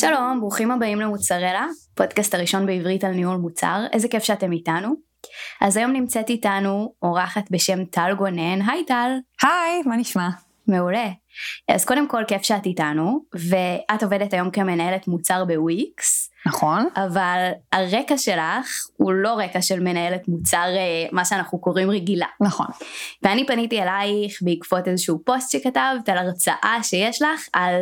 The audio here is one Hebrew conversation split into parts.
שלום, ברוכים הבאים למוצרלה, פודקאסט הראשון בעברית על ניהול מוצר, איזה כיף שאתם איתנו. אז היום נמצאת איתנו אורחת בשם טל גונן, היי טל. היי, מה נשמע? מעולה. אז קודם כל כיף שאת איתנו, ואת עובדת היום כמנהלת מוצר בוויקס. נכון. אבל הרקע שלך הוא לא רקע של מנהלת מוצר, אה, מה שאנחנו קוראים רגילה. נכון. ואני פניתי אלייך בעקבות איזשהו פוסט שכתבת על הרצאה שיש לך על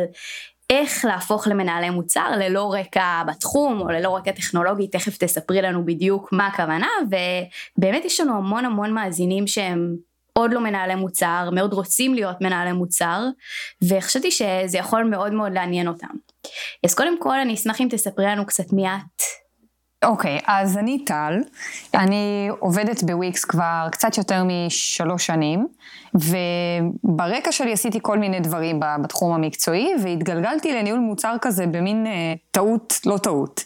איך להפוך למנהלי מוצר ללא רקע בתחום או ללא רקע טכנולוגי, תכף תספרי לנו בדיוק מה הכוונה, ובאמת יש לנו המון המון מאזינים שהם עוד לא מנהלי מוצר, מאוד רוצים להיות מנהלי מוצר, וחשבתי שזה יכול מאוד מאוד לעניין אותם. אז קודם כל אני אשמח אם תספרי לנו קצת מי את. אוקיי, okay, אז אני טל, אני עובדת בוויקס כבר קצת יותר משלוש שנים, וברקע שלי עשיתי כל מיני דברים בתחום המקצועי, והתגלגלתי לניהול מוצר כזה במין אה, טעות, לא טעות.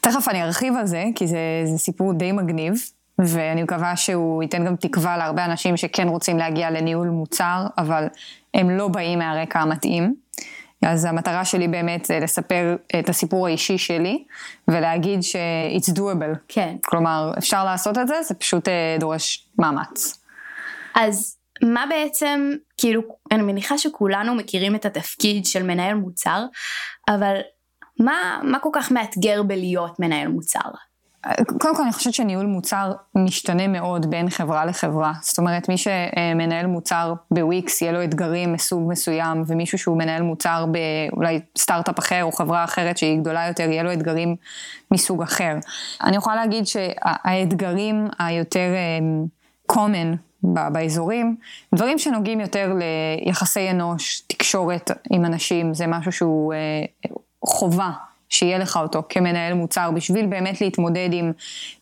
תכף אני ארחיב על זה, כי זה, זה סיפור די מגניב, ואני מקווה שהוא ייתן גם תקווה להרבה אנשים שכן רוצים להגיע לניהול מוצר, אבל הם לא באים מהרקע המתאים. אז המטרה שלי באמת זה לספר את הסיפור האישי שלי, ולהגיד ש-it's doable. כן. כלומר, אפשר לעשות את זה, זה פשוט אה, דורש מאמץ. אז מה בעצם, כאילו, אני מניחה שכולנו מכירים את התפקיד של מנהל מוצר, אבל מה, מה כל כך מאתגר בלהיות מנהל מוצר? קודם כל אני חושבת שניהול מוצר משתנה מאוד בין חברה לחברה. זאת אומרת, מי שמנהל מוצר בוויקס, יהיה לו אתגרים מסוג מסוים, ומישהו שהוא מנהל מוצר באולי סטארט-אפ אחר או חברה אחרת שהיא גדולה יותר, יהיה לו אתגרים מסוג אחר. אני יכולה להגיד שהאתגרים היותר אמ, common באזורים, דברים שנוגעים יותר ליחסי אנוש, תקשורת עם אנשים, זה משהו שהוא אה, חובה שיהיה לך אותו כמנהל מוצר, בשביל באמת להתמודד עם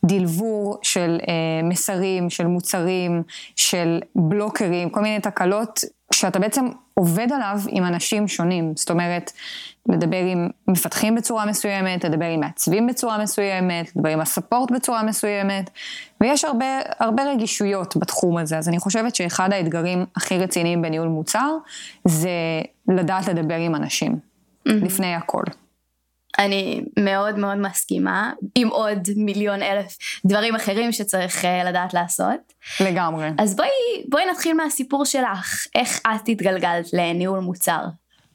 דלבור של אה, מסרים, של מוצרים, של בלוקרים, כל מיני תקלות, שאתה בעצם עובד עליו עם אנשים שונים. זאת אומרת, לדבר עם מפתחים בצורה מסוימת, לדבר עם מעצבים בצורה מסוימת, לדבר עם הספורט בצורה מסוימת, ויש הרבה, הרבה רגישויות בתחום הזה. אז אני חושבת שאחד האתגרים הכי רציניים בניהול מוצר, זה לדעת לדבר עם אנשים, mm-hmm. לפני הכל. אני מאוד מאוד מסכימה עם עוד מיליון אלף דברים אחרים שצריך uh, לדעת לעשות. לגמרי. אז בואי, בואי נתחיל מהסיפור שלך, איך את התגלגלת לניהול מוצר.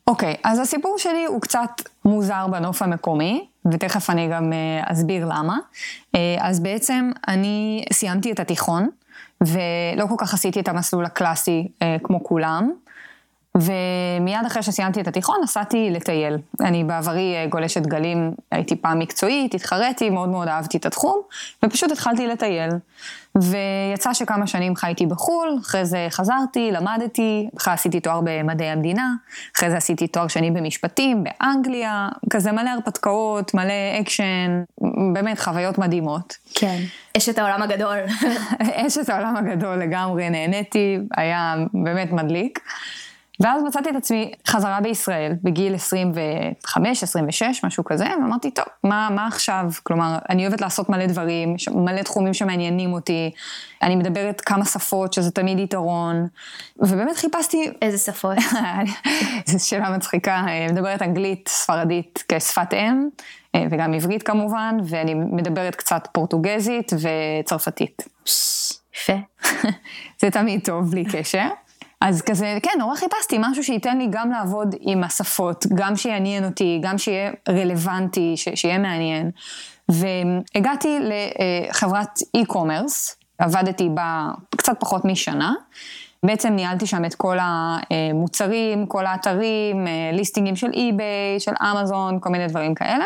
אוקיי, okay, אז הסיפור שלי הוא קצת מוזר בנוף המקומי, ותכף אני גם uh, אסביר למה. Uh, אז בעצם אני סיימתי את התיכון, ולא כל כך עשיתי את המסלול הקלאסי uh, כמו כולם. ומיד אחרי שסיימתי את התיכון נסעתי לטייל. אני בעברי אה, גולשת גלים, הייתי פעם מקצועית, התחרתי, מאוד מאוד אהבתי את התחום, ופשוט התחלתי לטייל. ויצא שכמה שנים חייתי בחו"ל, אחרי זה חזרתי, למדתי, בכלל עשיתי תואר במדעי המדינה, אחרי זה עשיתי תואר שני במשפטים, באנגליה, כזה מלא הרפתקאות, מלא אקשן, באמת חוויות מדהימות. כן, אשת העולם הגדול. אשת העולם הגדול לגמרי, נהניתי, היה באמת מדליק. ואז מצאתי את עצמי חזרה בישראל, בגיל 25, 26, משהו כזה, ואמרתי, טוב, מה, מה עכשיו? כלומר, אני אוהבת לעשות מלא דברים, מלא תחומים שמעניינים אותי, אני מדברת כמה שפות, שזה תמיד יתרון, ובאמת חיפשתי... איזה שפות? זו שאלה מצחיקה, אני מדברת אנגלית, ספרדית כשפת אם, וגם עברית כמובן, ואני מדברת קצת פורטוגזית וצרפתית. יפה. זה תמיד טוב, בלי קשר. אז כזה, כן, נורא חיפשתי משהו שייתן לי גם לעבוד עם השפות, גם שיעניין אותי, גם שיהיה רלוונטי, ש- שיהיה מעניין. והגעתי לחברת e-commerce, עבדתי בה קצת פחות משנה. בעצם ניהלתי שם את כל המוצרים, כל האתרים, listingים של אי-ביי, של אמזון, כל מיני דברים כאלה.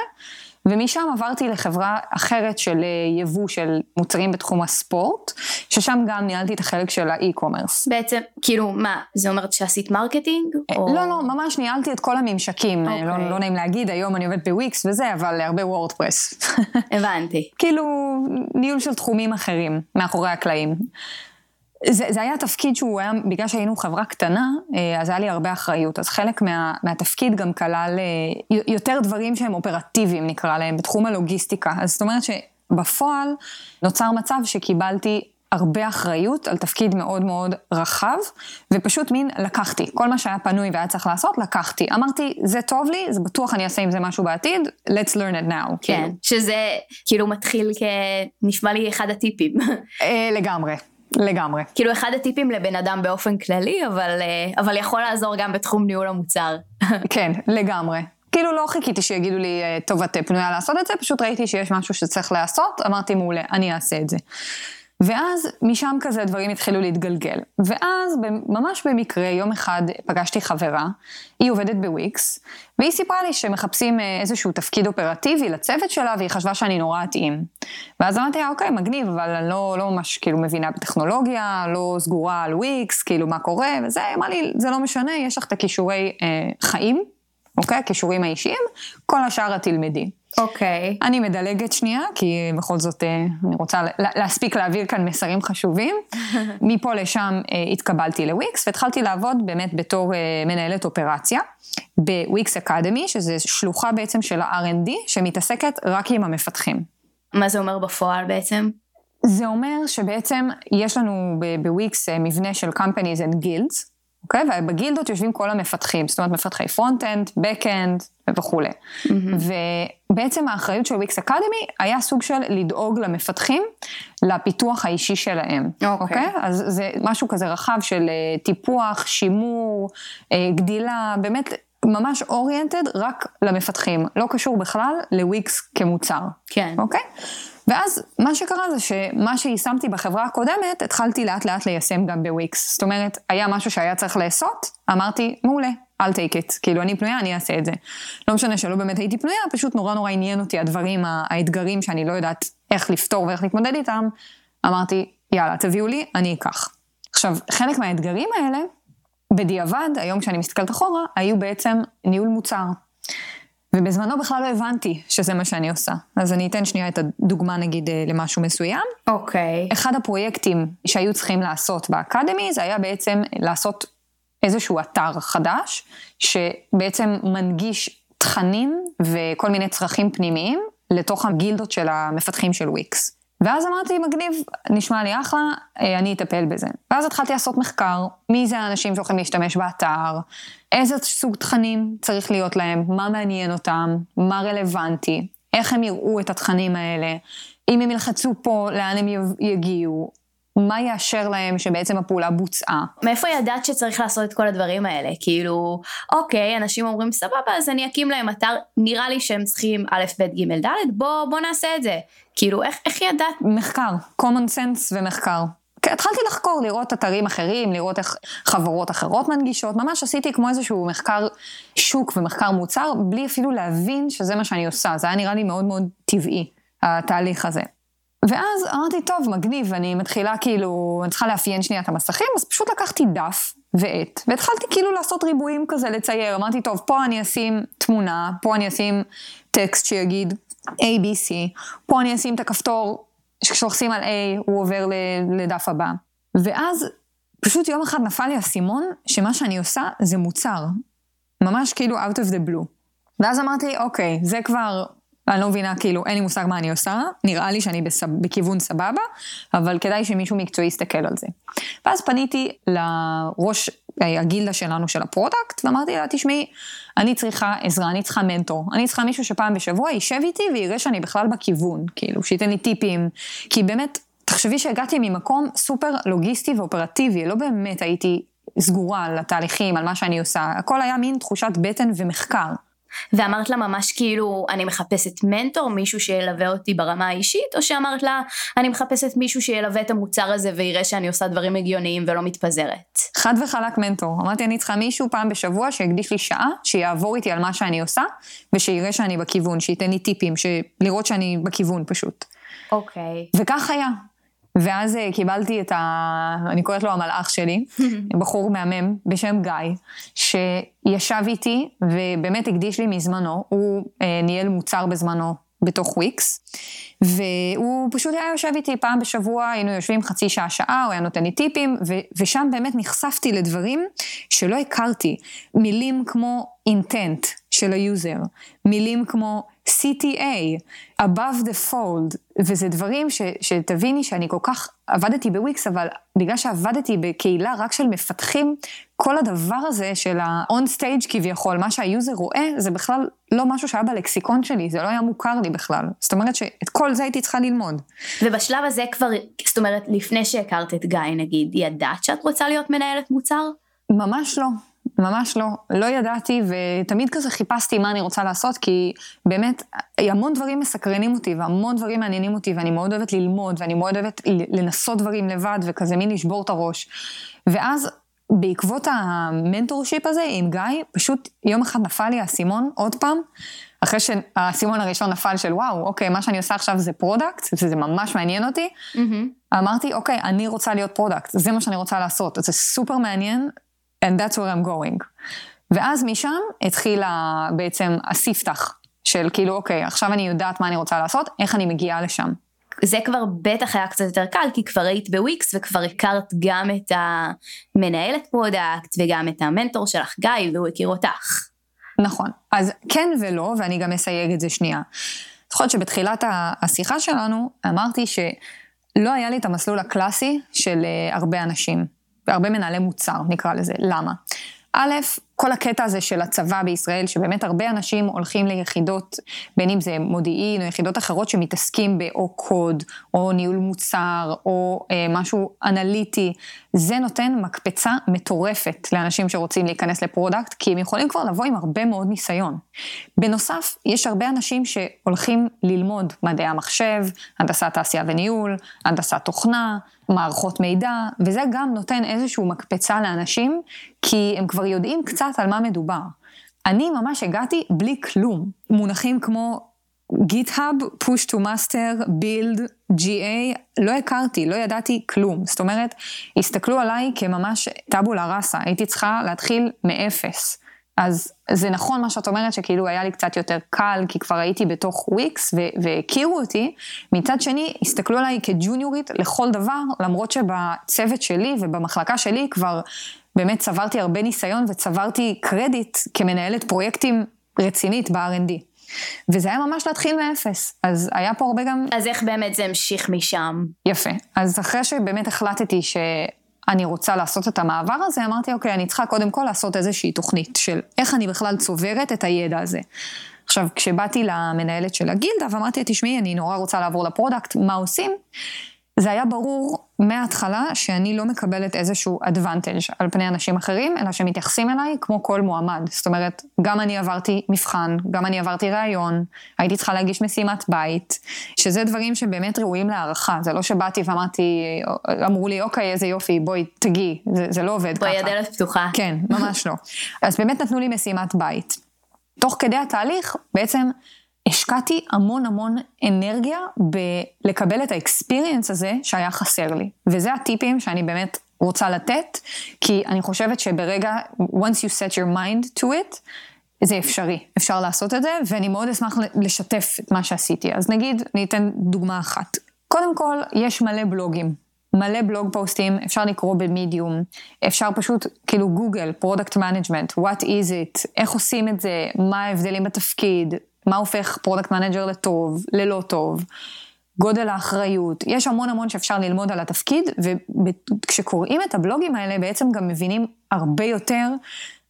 ומשם עברתי לחברה אחרת של אה, יבוא של מוצרים בתחום הספורט, ששם גם ניהלתי את החלק של האי-קומרס. בעצם, כאילו, מה, זה אומרת שעשית marketing? אה, או... לא, לא, ממש ניהלתי את כל הממשקים. Okay. אה, לא, אוקיי. לא נעים להגיד, היום אני עובדת בוויקס וזה, אבל הרבה וורדפרס. הבנתי. כאילו, ניהול של תחומים אחרים, מאחורי הקלעים. זה, זה היה תפקיד שהוא היה, בגלל שהיינו חברה קטנה, אה, אז היה לי הרבה אחריות. אז חלק מה, מהתפקיד גם כלל אה, יותר דברים שהם אופרטיביים, נקרא להם, בתחום הלוגיסטיקה. אז זאת אומרת שבפועל נוצר מצב שקיבלתי הרבה אחריות על תפקיד מאוד מאוד רחב, ופשוט מין לקחתי. כל מה שהיה פנוי והיה צריך לעשות, לקחתי. אמרתי, זה טוב לי, זה בטוח אני אעשה עם זה משהו בעתיד, let's learn it now. כן, כאילו. שזה כאילו מתחיל כ... נשמע לי אחד הטיפים. אה, לגמרי. לגמרי. כאילו אחד הטיפים לבן אדם באופן כללי, אבל, אה, אבל יכול לעזור גם בתחום ניהול המוצר. כן, לגמרי. כאילו לא חיכיתי שיגידו לי, אה, טוב, את פנויה לעשות את זה, פשוט ראיתי שיש משהו שצריך לעשות, אמרתי, מעולה, אני אעשה את זה. ואז משם כזה הדברים התחילו להתגלגל. ואז ממש במקרה, יום אחד פגשתי חברה, היא עובדת בוויקס, והיא סיפרה לי שמחפשים אה, איזשהו תפקיד אופרטיבי לצוות שלה, והיא חשבה שאני נורא אתאים. ואז אמרתי לה, אוקיי, מגניב, אבל אני לא, לא ממש כאילו מבינה בטכנולוגיה, לא סגורה על וויקס, כאילו מה קורה, וזה, אמרה לי, זה לא משנה, יש לך את הכישורי אה, חיים, אוקיי? הכישורים האישיים, כל השאר את תלמדי. אוקיי. Okay. אני מדלגת שנייה, כי בכל זאת אה, אני רוצה להספיק להעביר כאן מסרים חשובים. מפה לשם אה, התקבלתי לוויקס, והתחלתי לעבוד באמת בתור אה, מנהלת אופרציה בוויקס Academy, שזה שלוחה בעצם של ה-R&D, שמתעסקת רק עם המפתחים. מה זה אומר בפועל בעצם? זה אומר שבעצם יש לנו בוויקס מבנה של companies and guilds, אוקיי? ובגילדות יושבים כל המפתחים, זאת אומרת מפתחי front-end, back-end וכולי. Mm-hmm. ובעצם האחריות של וויקס Academy היה סוג של לדאוג למפתחים לפיתוח האישי שלהם, אוקיי? Okay. אוקיי? אז זה משהו כזה רחב של אה, טיפוח, שימור, אה, גדילה, באמת ממש אוריינטד רק למפתחים, לא קשור בכלל לוויקס כמוצר. כן. אוקיי? ואז מה שקרה זה שמה שיישמתי בחברה הקודמת, התחלתי לאט לאט ליישם גם בוויקס. זאת אומרת, היה משהו שהיה צריך לעשות, אמרתי, מעולה, אל take it. כאילו, אני פנויה, אני אעשה את זה. לא משנה שלא באמת הייתי פנויה, פשוט נורא נורא עניין אותי הדברים, האתגרים שאני לא יודעת איך לפתור ואיך להתמודד איתם. אמרתי, יאללה, תביאו לי, אני אקח. עכשיו, חלק מהאתגרים האלה, בדיעבד, היום כשאני מסתכלת אחורה, היו בעצם ניהול מוצר. ובזמנו בכלל לא הבנתי שזה מה שאני עושה. אז אני אתן שנייה את הדוגמה נגיד אה, למשהו מסוים. אוקיי. Okay. אחד הפרויקטים שהיו צריכים לעשות באקדמי זה היה בעצם לעשות איזשהו אתר חדש, שבעצם מנגיש תכנים וכל מיני צרכים פנימיים לתוך הגילדות של המפתחים של וויקס. ואז אמרתי, מגניב, נשמע לי אחלה, אה, אני אטפל בזה. ואז התחלתי לעשות מחקר, מי זה האנשים שהולכים להשתמש באתר, איזה סוג תכנים צריך להיות להם, מה מעניין אותם, מה רלוונטי, איך הם יראו את התכנים האלה, אם הם ילחצו פה, לאן הם יגיעו, מה יאשר להם שבעצם הפעולה בוצעה. מאיפה ידעת שצריך לעשות את כל הדברים האלה? כאילו, אוקיי, אנשים אומרים סבבה, אז אני אקים להם אתר, נראה לי שהם צריכים א', ב', ג', ד', בוא, בוא נעשה את זה. כאילו, איך, איך ידעת? מחקר, common sense ומחקר. התחלתי לחקור, לראות אתרים אחרים, לראות איך חברות אחרות מנגישות, ממש עשיתי כמו איזשהו מחקר שוק ומחקר מוצר, בלי אפילו להבין שזה מה שאני עושה, זה היה נראה לי מאוד מאוד טבעי, התהליך הזה. ואז אמרתי, טוב, מגניב, אני מתחילה כאילו, אני צריכה לאפיין שנייה את המסכים, אז פשוט לקחתי דף ועט, והתחלתי כאילו לעשות ריבועים כזה, לצייר. אמרתי, טוב, פה אני אשים תמונה, פה אני אשים טקסט שיגיד ABC, פה אני אשים את הכפתור, כשלוחצים על A הוא עובר לדף הבא. ואז פשוט יום אחד נפל לי האסימון, שמה שאני עושה זה מוצר. ממש כאילו out of the blue. ואז אמרתי, אוקיי, זה כבר אני לא מבינה, כאילו, אין לי מושג מה אני עושה, נראה לי שאני בסב, בכיוון סבבה, אבל כדאי שמישהו מקצועי יסתכל על זה. ואז פניתי לראש הגילדה שלנו של ה-product, ואמרתי לה, תשמעי, אני צריכה עזרה, אני צריכה מנטור, אני צריכה מישהו שפעם בשבוע יישב איתי ויראה שאני בכלל בכיוון, כאילו, שייתן לי טיפים, כי באמת, תחשבי שהגעתי ממקום סופר לוגיסטי ואופרטיבי, לא באמת הייתי סגורה על התהליכים, על מה שאני עושה, הכל היה מין תחושת בטן ומחקר. ואמרת לה ממש כאילו אני מחפשת מנטור, מישהו שילווה אותי ברמה האישית, או שאמרת לה אני מחפשת מישהו שילווה את המוצר הזה ויראה שאני עושה דברים הגיוניים ולא מתפזרת? חד וחלק מנטור. אמרתי אני צריכה מישהו פעם בשבוע שיקדיש לי שעה, שיעבור איתי על מה שאני עושה, ושיראה שאני בכיוון, שייתן לי טיפים, לראות שאני בכיוון פשוט. אוקיי. Okay. וכך היה. ואז אה, קיבלתי את ה... אני קוראת לו המלאך שלי, בחור מהמם בשם גיא, שישב איתי ובאמת הקדיש לי מזמנו, הוא אה, ניהל מוצר בזמנו בתוך וויקס, והוא פשוט היה יושב איתי פעם בשבוע, היינו יושבים חצי שעה שעה, הוא היה נותן לי טיפים, ו- ושם באמת נחשפתי לדברים שלא הכרתי. מילים כמו intent של ה-user, מילים כמו CTA, above the fold, וזה דברים ש, שתביני שאני כל כך עבדתי בוויקס, אבל בגלל שעבדתי בקהילה רק של מפתחים, כל הדבר הזה של ה-on stage כביכול, מה שה-user רואה, זה בכלל לא משהו שהיה בלקסיקון שלי, זה לא היה מוכר לי בכלל. זאת אומרת שאת כל זה הייתי צריכה ללמוד. ובשלב הזה כבר, זאת אומרת, לפני שהכרת את גיא נגיד, ידעת שאת רוצה להיות מנהלת מוצר? ממש לא. ממש לא, לא ידעתי ותמיד כזה חיפשתי מה אני רוצה לעשות כי באמת המון דברים מסקרנים אותי והמון דברים מעניינים אותי ואני מאוד אוהבת ללמוד ואני מאוד אוהבת לנסות דברים לבד וכזה מין לשבור את הראש. ואז בעקבות ה-mentorship הזה עם גיא, פשוט יום אחד נפל לי האסימון עוד פעם, אחרי שהאסימון הראשון נפל של וואו, אוקיי, מה שאני עושה עכשיו זה product, וזה ממש מעניין אותי, mm-hmm. אמרתי, אוקיי, אני רוצה להיות product, זה מה שאני רוצה לעשות, זה סופר מעניין, and that's where I'm going. ואז משם התחילה בעצם הספתח של כאילו, אוקיי, עכשיו אני יודעת מה אני רוצה לעשות, איך אני מגיעה לשם. זה כבר בטח היה קצת יותר קל, כי כבר היית בוויקס וכבר הכרת גם את המנהלת product וגם את המנטור שלך, גיא, והוא הכיר אותך. נכון. אז כן ולא, ואני גם אסייג את זה שנייה. זוכרת שבתחילת השיחה שלנו אמרתי שלא היה לי את המסלול הקלאסי של אה, הרבה אנשים. והרבה מנהלי מוצר, נקרא לזה. למה? א', כל הקטע הזה של הצבא בישראל, שבאמת הרבה אנשים הולכים ליחידות, בין אם זה מודיעין או יחידות אחרות שמתעסקים באו קוד, או ניהול מוצר, או אה, משהו אנליטי, זה נותן מקפצה מטורפת לאנשים שרוצים להיכנס ל-product, כי הם יכולים כבר לבוא עם הרבה מאוד ניסיון. בנוסף, יש הרבה אנשים שהולכים ללמוד מדעי המחשב, הנדסת תעשייה וניהול, הנדסת תוכנה, מערכות מידע, וזה גם נותן איזושהי מקפצה לאנשים, כי הם כבר יודעים קצת על מה מדובר. אני ממש הגעתי בלי כלום. מונחים כמו GitHub, push to master, build, GA, לא הכרתי, לא ידעתי כלום. זאת אומרת, הסתכלו עליי כממש טאבולה ראסה, הייתי צריכה להתחיל מאפס. אז זה נכון מה שאת אומרת, שכאילו היה לי קצת יותר קל, כי כבר הייתי בתוך וויקס והכירו אותי. מצד שני, הסתכלו עליי כג'וניורית לכל דבר, למרות שבצוות שלי ובמחלקה שלי כבר באמת צברתי הרבה ניסיון וצברתי קרדיט כמנהלת פרויקטים רצינית ב-R&D. וזה היה ממש להתחיל מאפס, אז היה פה הרבה גם... אז איך באמת זה המשיך משם? יפה. אז אחרי שבאמת החלטתי ש... אני רוצה לעשות את המעבר הזה, אמרתי, אוקיי, אני צריכה קודם כל לעשות איזושהי תוכנית של איך אני בכלל צוברת את הידע הזה. עכשיו, כשבאתי למנהלת של הגילדה ואמרתי, תשמעי, אני נורא רוצה לעבור ל-product, מה עושים? זה היה ברור מההתחלה שאני לא מקבלת איזשהו advantage על פני אנשים אחרים, אלא שמתייחסים אליי כמו כל מועמד. זאת אומרת, גם אני עברתי מבחן, גם אני עברתי ראיון, הייתי צריכה להגיש משימת בית, שזה דברים שבאמת ראויים להערכה. זה לא שבאתי ואמרתי, אמרו לי, אוקיי, איזה יופי, בואי, תגיעי, זה, זה לא עובד בואי, ככה. בואי, הדלת פתוחה. כן, ממש לא. אז באמת נתנו לי משימת בית. תוך כדי התהליך, בעצם השקעתי המון המון אנרגיה בלקבל את האקספיריאנס הזה שהיה חסר לי. וזה הטיפים שאני באמת רוצה לתת, כי אני חושבת שברגע, once you set your mind to it, זה אפשרי, אפשר לעשות את זה, ואני מאוד אשמח לשתף את מה שעשיתי. אז נגיד, אני אתן דוגמה אחת. קודם כל, יש מלא בלוגים. מלא blog postים, אפשר לקרוא במדיום, אפשר פשוט, כאילו גוגל, product management, what is it, איך עושים את זה, מה ההבדלים בתפקיד, מה הופך product manager לטוב, ללא טוב, גודל האחריות, יש המון המון שאפשר ללמוד על התפקיד, וכשקוראים את הבלוגים האלה בעצם גם מבינים הרבה יותר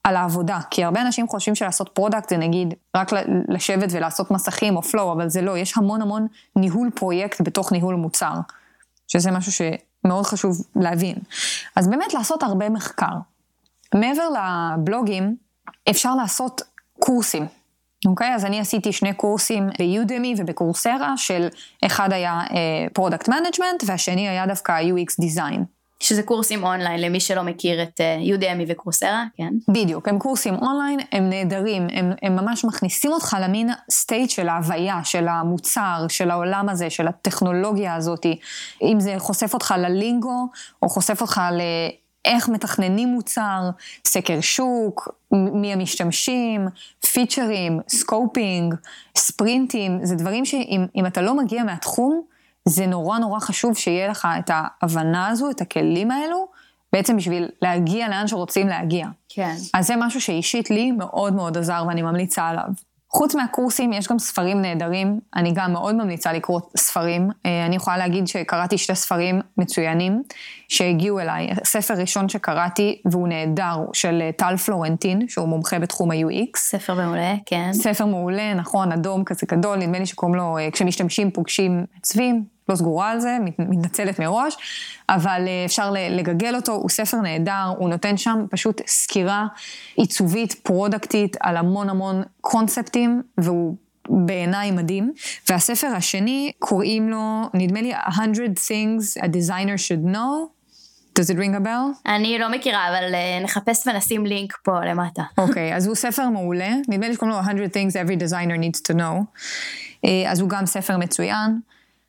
על העבודה, כי הרבה אנשים חושבים שלעשות product זה נגיד רק לשבת ולעשות מסכים או flow, אבל זה לא, יש המון המון ניהול פרויקט בתוך ניהול מוצר, שזה משהו שמאוד חשוב להבין. אז באמת לעשות הרבה מחקר. מעבר לבלוגים, אפשר לעשות קורסים. אוקיי? Okay, אז אני עשיתי שני קורסים ביודמי ובקורסרה, של אחד היה product uh, management והשני היה דווקא UX design. שזה קורסים אונליין למי שלא מכיר את יודמי uh, וקורסרה, כן? בדיוק, הם קורסים אונליין, הם נהדרים, הם, הם ממש מכניסים אותך למין state של ההוויה, של המוצר, של העולם הזה, של הטכנולוגיה הזאת, אם זה חושף אותך ל-lingo, או חושף אותך ל... איך מתכננים מוצר, סקר שוק, מי המשתמשים, featureים, scoping, sprintים, זה דברים שאם אתה לא מגיע מהתחום, זה נורא נורא חשוב שיהיה לך את ההבנה הזו, את הכלים האלו, בעצם בשביל להגיע לאן שרוצים להגיע. כן. אז זה משהו שאישית לי מאוד מאוד עזר ואני ממליצה עליו. חוץ מהקורסים, יש גם ספרים נהדרים. אני גם מאוד ממליצה לקרוא ספרים. אה, אני יכולה להגיד שקראתי שתי ספרים מצוינים שהגיעו אליי. ספר ראשון שקראתי, והוא נהדר, של אה, טל פלורנטין, שהוא מומחה בתחום ה-UX. ספר מעולה, כן. ספר מעולה, נכון, אדום כזה גדול, נדמה לי שקוראים לו, אה, כשמשתמשים פוגשים מעצבים, לא סגורה על זה, מתנצלת מראש, אבל אה, אפשר לגגל אותו, הוא ספר נהדר, הוא נותן שם פשוט סקירה עיצובית, פרודקטית, על המון המון קונספטים, והוא בעיניי מדהים. והספר השני, קוראים לו, נדמה לי, A hundred things a designer should know. does it ring a bell? אני לא מכירה, אבל uh, נחפש ונשים לינק פה למטה. אוקיי, okay, אז הוא ספר מעולה, נדמה לי שקוראים לו 100 things every designer needs to know. Uh, אז הוא גם ספר מצוין.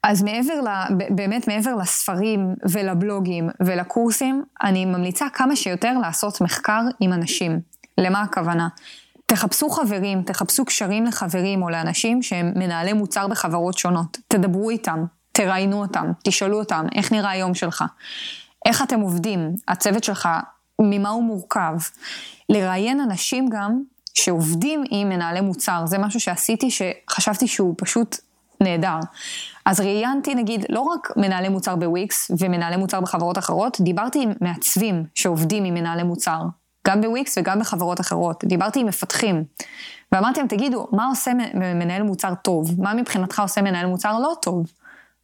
אז מעבר, ל, באמת מעבר לספרים ולבלוגים ולקורסים, אני ממליצה כמה שיותר לעשות מחקר עם אנשים. למה הכוונה? תחפשו חברים, תחפשו קשרים לחברים או לאנשים שהם מנהלי מוצר בחברות שונות. תדברו איתם, תראיינו אותם, תשאלו אותם, איך נראה היום שלך? איך אתם עובדים? הצוות שלך, ממה הוא מורכב? לראיין אנשים גם שעובדים עם מנהלי מוצר, זה משהו שעשיתי שחשבתי שהוא פשוט נהדר. אז ראיינתי נגיד לא רק מנהלי מוצר בוויקס ומנהלי מוצר בחברות אחרות, דיברתי עם מעצבים שעובדים עם מנהלי מוצר, גם בוויקס וגם בחברות אחרות. דיברתי עם מפתחים, ואמרתי להם, תגידו, מה עושה מנהל מוצר טוב? מה מבחינתך עושה מנהל מוצר לא טוב?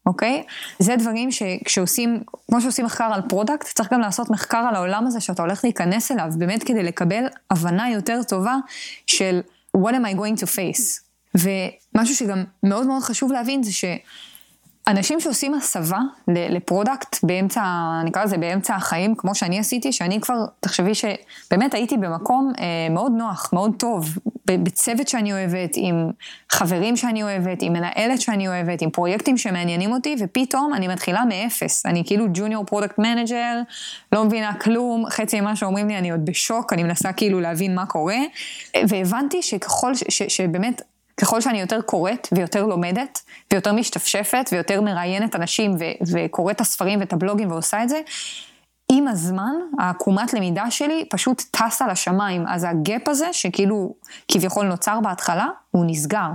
אוקיי? זה דברים שכשעושים, כמו שעושים מחקר על product, צריך גם לעשות מחקר על העולם הזה שאתה הולך להיכנס אליו, באמת כדי לקבל הבנה יותר טובה של what am I going to face. ומשהו שגם מאוד מאוד חשוב להבין זה שאנשים שעושים הסבה ל product באמצע, נקרא לזה באמצע החיים, כמו שאני עשיתי, שאני כבר, תחשבי שבאמת הייתי במקום אה, מאוד נוח, מאוד טוב, בצוות שאני אוהבת, עם חברים שאני אוהבת, עם מנהלת שאני אוהבת, עם פרויקטים שמעניינים אותי, ופתאום אני מתחילה מאפס. אני כאילו junior product manager, לא מבינה כלום, חצי ממה שאומרים לי אני עוד בשוק, אני מנסה כאילו להבין מה קורה, והבנתי שככל, ש, ש, שבאמת ככל שאני יותר קוראת ויותר לומדת ויותר משתפשפת ויותר מראיינת אנשים ו- וקוראת את הספרים ואת הבלוגים ועושה את זה, עם הזמן העקומת למידה שלי פשוט טסה לשמיים. אז הגאפ הזה שכאילו כביכול נוצר בהתחלה, הוא נסגר.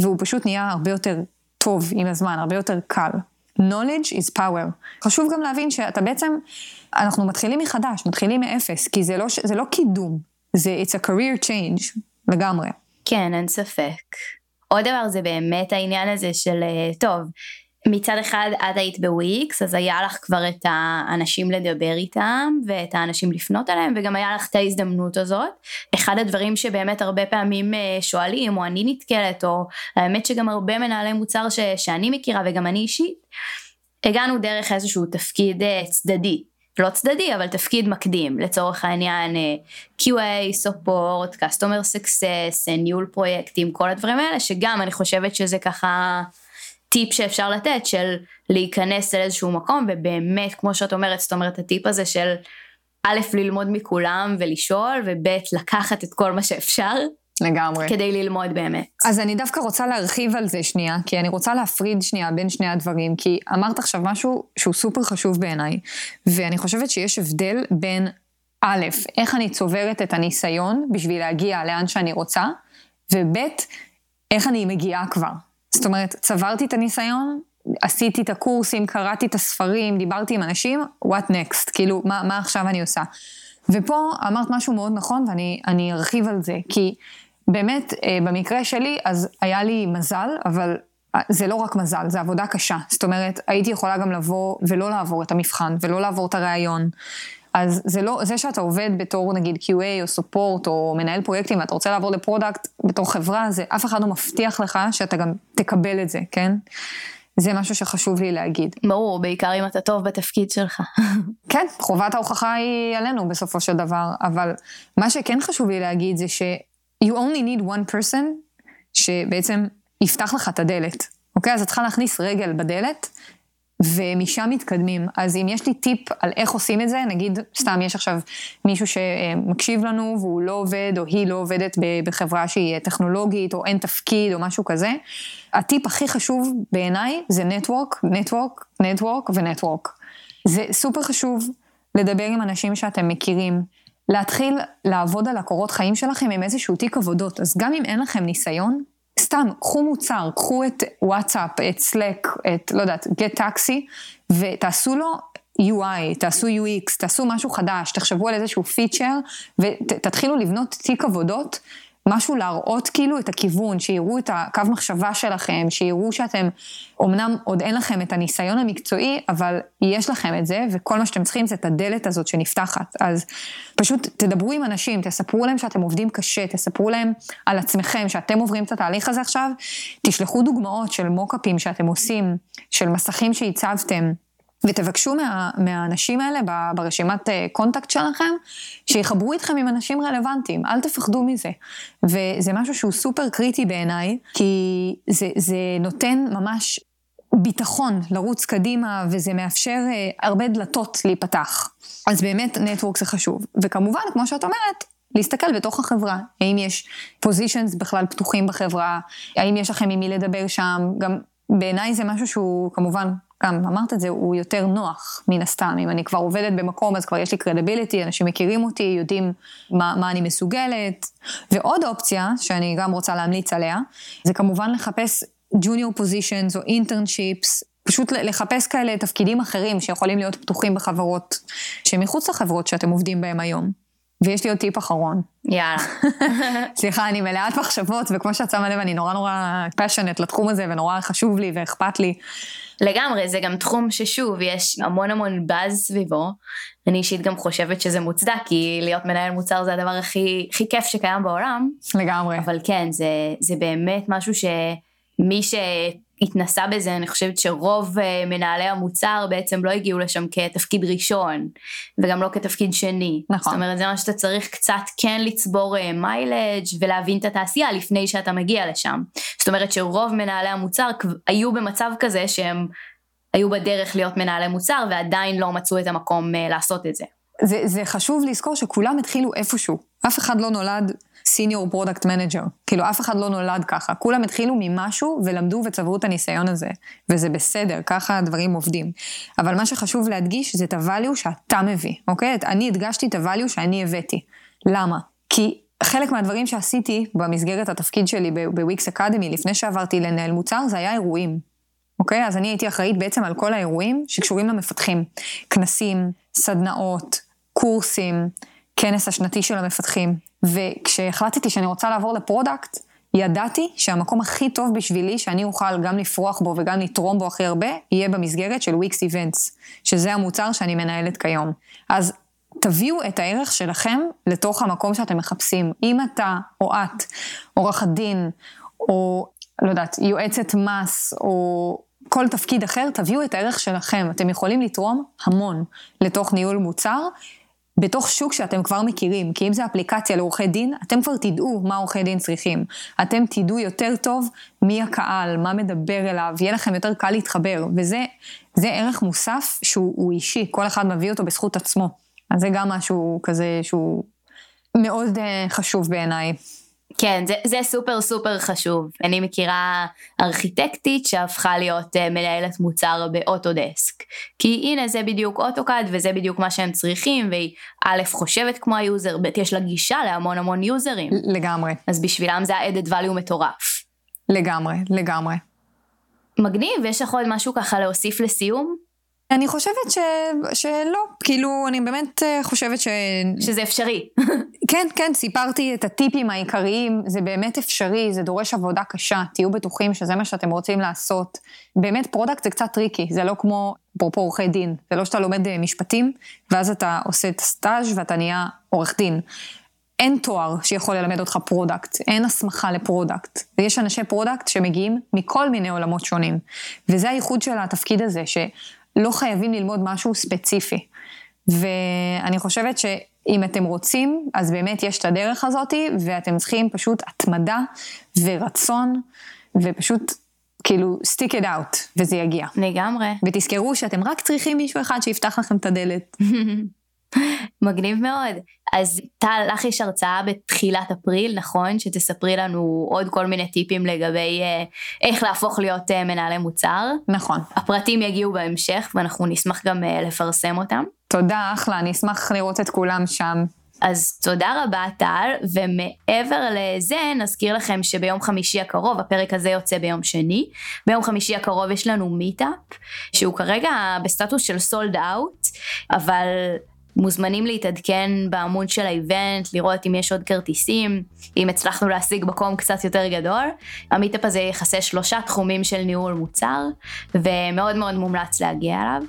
והוא פשוט נהיה הרבה יותר טוב עם הזמן, הרבה יותר קל. knowledge is power. חשוב גם להבין שאתה בעצם, אנחנו מתחילים מחדש, מתחילים מאפס, כי זה לא, זה לא קידום, זה it's a career change לגמרי. כן, אין ספק. עוד דבר זה באמת העניין הזה של, אה, טוב, מצד אחד את היית בוויקס, אז היה לך כבר את האנשים לדבר איתם, ואת האנשים לפנות אליהם, וגם היה לך את ההזדמנות הזאת. אחד הדברים שבאמת הרבה פעמים אה, שואלים, או אני נתקלת, או האמת שגם הרבה מנהלי מוצר ש, שאני מכירה, וגם אני אישית, הגענו דרך איזשהו תפקיד אה, צדדי. לא צדדי, אבל תפקיד מקדים, לצורך העניין אה, QA, support, customer success, אה, ניהול פרויקטים, כל הדברים האלה, שגם אני חושבת שזה ככה טיפ שאפשר לתת של להיכנס לאיזשהו מקום, ובאמת, כמו שאת אומרת, זאת אומרת, הטיפ הזה של א', ללמוד מכולם ולשאול, וב', לקחת את כל מה שאפשר. לגמרי. כדי ללמוד באמת. אז אני דווקא רוצה להרחיב על זה שנייה, כי אני רוצה להפריד שנייה בין שני הדברים, כי אמרת עכשיו משהו שהוא סופר חשוב בעיניי, ואני חושבת שיש הבדל בין א', איך אני צוברת את הניסיון בשביל להגיע לאן שאני רוצה, וב', איך אני מגיעה כבר. זאת אומרת, צברתי את הניסיון, עשיתי את הקורסים, קראתי את הספרים, דיברתי עם אנשים, what next? כאילו, מה, מה עכשיו אני עושה? ופה אמרת משהו מאוד נכון, ואני ארחיב על זה, כי באמת, אה, במקרה שלי, אז היה לי מזל, אבל אה, זה לא רק מזל, זה עבודה קשה. זאת אומרת, הייתי יכולה גם לבוא ולא לעבור את המבחן, ולא לעבור את הראיון. אז זה לא, זה שאתה עובד בתור נגיד QA או support או מנהל פרויקטים ואתה רוצה לעבור ל product בתור חברה, זה אף אחד לא מבטיח לך שאתה גם תקבל את זה, כן? זה משהו שחשוב לי להגיד. ברור, בעיקר אם אתה טוב בתפקיד שלך. כן, חובת ההוכחה היא עלינו בסופו של דבר, אבל מה שכן חשוב לי להגיד זה ש... you only need one person שבעצם יפתח לך את הדלת, אוקיי? אז את צריכה להכניס רגל בדלת, ומשם מתקדמים. אז אם יש לי טיפ על איך עושים את זה, נגיד, סתם יש עכשיו מישהו שמקשיב לנו והוא לא עובד, או היא לא עובדת בחברה שהיא טכנולוגית, או אין תפקיד, או משהו כזה, הטיפ הכי חשוב בעיניי זה נטוורק, נטוורק, נטוורק ונטוורק. זה סופר חשוב לדבר עם אנשים שאתם מכירים. להתחיל לעבוד על הקורות חיים שלכם עם איזשהו תיק עבודות. אז גם אם אין לכם ניסיון, סתם, קחו מוצר, קחו את וואטסאפ, את סלק, את, לא יודעת, גט טקסי, ותעשו לו UI, תעשו UX, תעשו משהו חדש, תחשבו על איזשהו פיצ'ר, ותתחילו לבנות תיק עבודות משהו להראות כאילו את הכיוון, שיראו את הקו מחשבה שלכם, שיראו שאתם, אמנם עוד אין לכם את הניסיון המקצועי, אבל יש לכם את זה, וכל מה שאתם צריכים זה את הדלת הזאת שנפתחת. אז פשוט תדברו עם אנשים, תספרו להם שאתם עובדים קשה, תספרו להם על עצמכם, שאתם עוברים את התהליך הזה עכשיו, תשלחו דוגמאות של מוקאפים שאתם עושים, של מסכים שהצבתם. ותבקשו מה, מהאנשים האלה ברשימת contact אה, שלכם, שיחברו איתכם עם אנשים רלוונטיים, אל תפחדו מזה. וזה משהו שהוא סופר קריטי בעיניי, כי זה, זה נותן ממש ביטחון לרוץ קדימה, וזה מאפשר אה, הרבה דלתות להיפתח. אז באמת נטוורק זה חשוב. וכמובן, כמו שאת אומרת, להסתכל בתוך החברה, האם יש פוזיישנס בכלל פתוחים בחברה, האם יש לכם עם מי לדבר שם, גם בעיניי זה משהו שהוא כמובן גם אמרת את זה, הוא יותר נוח, מן הסתם. אם אני כבר עובדת במקום, אז כבר יש לי קרדיביליטי, אנשים מכירים אותי, יודעים מה, מה אני מסוגלת. ועוד אופציה, שאני גם רוצה להמליץ עליה, זה כמובן לחפש ג'וניור פוזיישנס או אינטרנשיפס, פשוט לחפש כאלה תפקידים אחרים שיכולים להיות פתוחים בחברות, שמחוץ לחברות שאתם עובדים בהן היום. ויש לי עוד טיפ אחרון. יאללה. סליחה, אני מלאת מחשבות, וכמו שאת שמה לב, אני נורא נורא פשנט לתחום הזה, ונורא חשוב לי ואכפת לי. לגמרי, זה גם תחום ששוב, יש המון המון באז סביבו. אני אישית גם חושבת שזה מוצדק, כי להיות מנהל מוצר זה הדבר הכי, הכי כיף שקיים בעולם. לגמרי. אבל כן, זה, זה באמת משהו שמי ש... התנסה בזה, אני חושבת שרוב uh, מנהלי המוצר בעצם לא הגיעו לשם כתפקיד ראשון, וגם לא כתפקיד שני. נכון. זאת אומרת, זה מה שאתה צריך קצת כן לצבור מיילג' uh, ולהבין את התעשייה לפני שאתה מגיע לשם. זאת אומרת שרוב מנהלי המוצר היו במצב כזה שהם היו בדרך להיות מנהלי מוצר ועדיין לא מצאו את המקום uh, לעשות את זה. זה. זה חשוב לזכור שכולם התחילו איפשהו. אף אחד לא נולד senior product manager. כאילו, אף אחד לא נולד ככה. כולם התחילו ממשהו ולמדו וצברו את הניסיון הזה. וזה בסדר, ככה הדברים עובדים. אבל מה שחשוב להדגיש זה את ה value שאתה מביא, אוקיי? אני הדגשתי את ה value שאני הבאתי. למה? כי חלק מהדברים שעשיתי במסגרת התפקיד שלי בוויקס אקדמי, לפני שעברתי לנהל מוצר, זה היה אירועים. אוקיי? אז אני הייתי אחראית בעצם על כל האירועים שקשורים למפתחים. כנסים, סדנאות, קורסים, כנס השנתי של המפתחים. וכשהחלטתי שאני רוצה לעבור ל product, ידעתי שהמקום הכי טוב בשבילי, שאני אוכל גם לפרוח בו וגם לתרום בו הכי הרבה, יהיה במסגרת של וויקס איבנטס, שזה המוצר שאני מנהלת כיום. אז תביאו את הערך שלכם לתוך המקום שאתם מחפשים. אם אתה או את עורכת דין, או לא יודעת, יועצת מס, או כל תפקיד אחר, תביאו את הערך שלכם. אתם יכולים לתרום המון לתוך ניהול מוצר, בתוך שוק שאתם כבר מכירים, כי אם זה אפליקציה לעורכי דין, אתם כבר תדעו מה עורכי דין צריכים. אתם תדעו יותר טוב מי הקהל, מה מדבר אליו, יהיה לכם יותר קל להתחבר, וזה ערך מוסף שהוא אישי, כל אחד מביא אותו בזכות עצמו. אז זה גם משהו כזה שהוא מאוד uh, חשוב בעיניי. כן, זה, זה סופר סופר חשוב. אני מכירה ארכיטקטית שהפכה להיות אה, מנהלת מוצר באוטודסק. כי הנה זה בדיוק אוטוקאד וזה בדיוק מה שהם צריכים, והיא א' חושבת כמו ה user, ב' יש לה גישה להמון המון יוזרים. לגמרי. אז בשבילם זה ה added value מטורף. לגמרי, לגמרי. מגניב, יש לך עוד משהו ככה להוסיף לסיום? אני חושבת ש... שלא, כאילו, אני באמת אה, חושבת ש... שזה אפשרי. כן, כן, סיפרתי את הטיפים העיקריים, זה באמת אפשרי, זה דורש עבודה קשה, תהיו בטוחים שזה מה שאתם רוצים לעשות. באמת, product זה קצת tricky, זה לא כמו, אפרופו עורכי דין, זה לא שאתה לומד אה, משפטים, ואז אתה עושה את הסטאז' ואתה נהיה עורך דין. אין תואר שיכול ללמד אותך product, אין הסמכה ל product. ויש אנשי product שמגיעים מכל מיני עולמות שונים. וזה הייחוד של התפקיד הזה, ש... לא חייבים ללמוד משהו ספציפי. ואני חושבת שאם אתם רוצים, אז באמת יש את הדרך הזאת, ואתם צריכים פשוט התמדה ורצון, ופשוט כאילו stick it out, וזה יגיע. לגמרי. ותזכרו שאתם רק צריכים מישהו אחד שיפתח לכם את הדלת. מגניב מאוד. אז טל, לך יש הרצאה בתחילת אפריל, נכון? שתספרי לנו עוד כל מיני טיפים לגבי אה, איך להפוך להיות אה, מנהלי מוצר. נכון. הפרטים יגיעו בהמשך ואנחנו נשמח גם אה, לפרסם אותם. תודה, אחלה, אני אשמח לראות את כולם שם. אז תודה רבה טל, ומעבר לזה נזכיר לכם שביום חמישי הקרוב, הפרק הזה יוצא ביום שני, ביום חמישי הקרוב יש לנו מיטאפ, שהוא כרגע בסטטוס של sold out, אבל מוזמנים להתעדכן בעמוד של ה event, לראות אם יש עוד כרטיסים, אם הצלחנו להשיג מקום קצת יותר גדול. המיטאפ הזה יכסה שלושה תחומים של ניהול מוצר, ומאוד מאוד מומלץ להגיע אליו.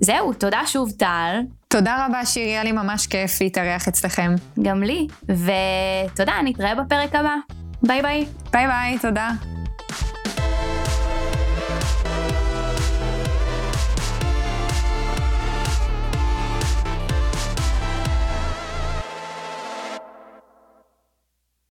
זהו, תודה שוב טל. תודה רבה שירי, היה לי ממש כיף להתארח אצלכם. גם לי, ותודה, נתראה בפרק הבא. ביי ביי. ביי ביי, תודה.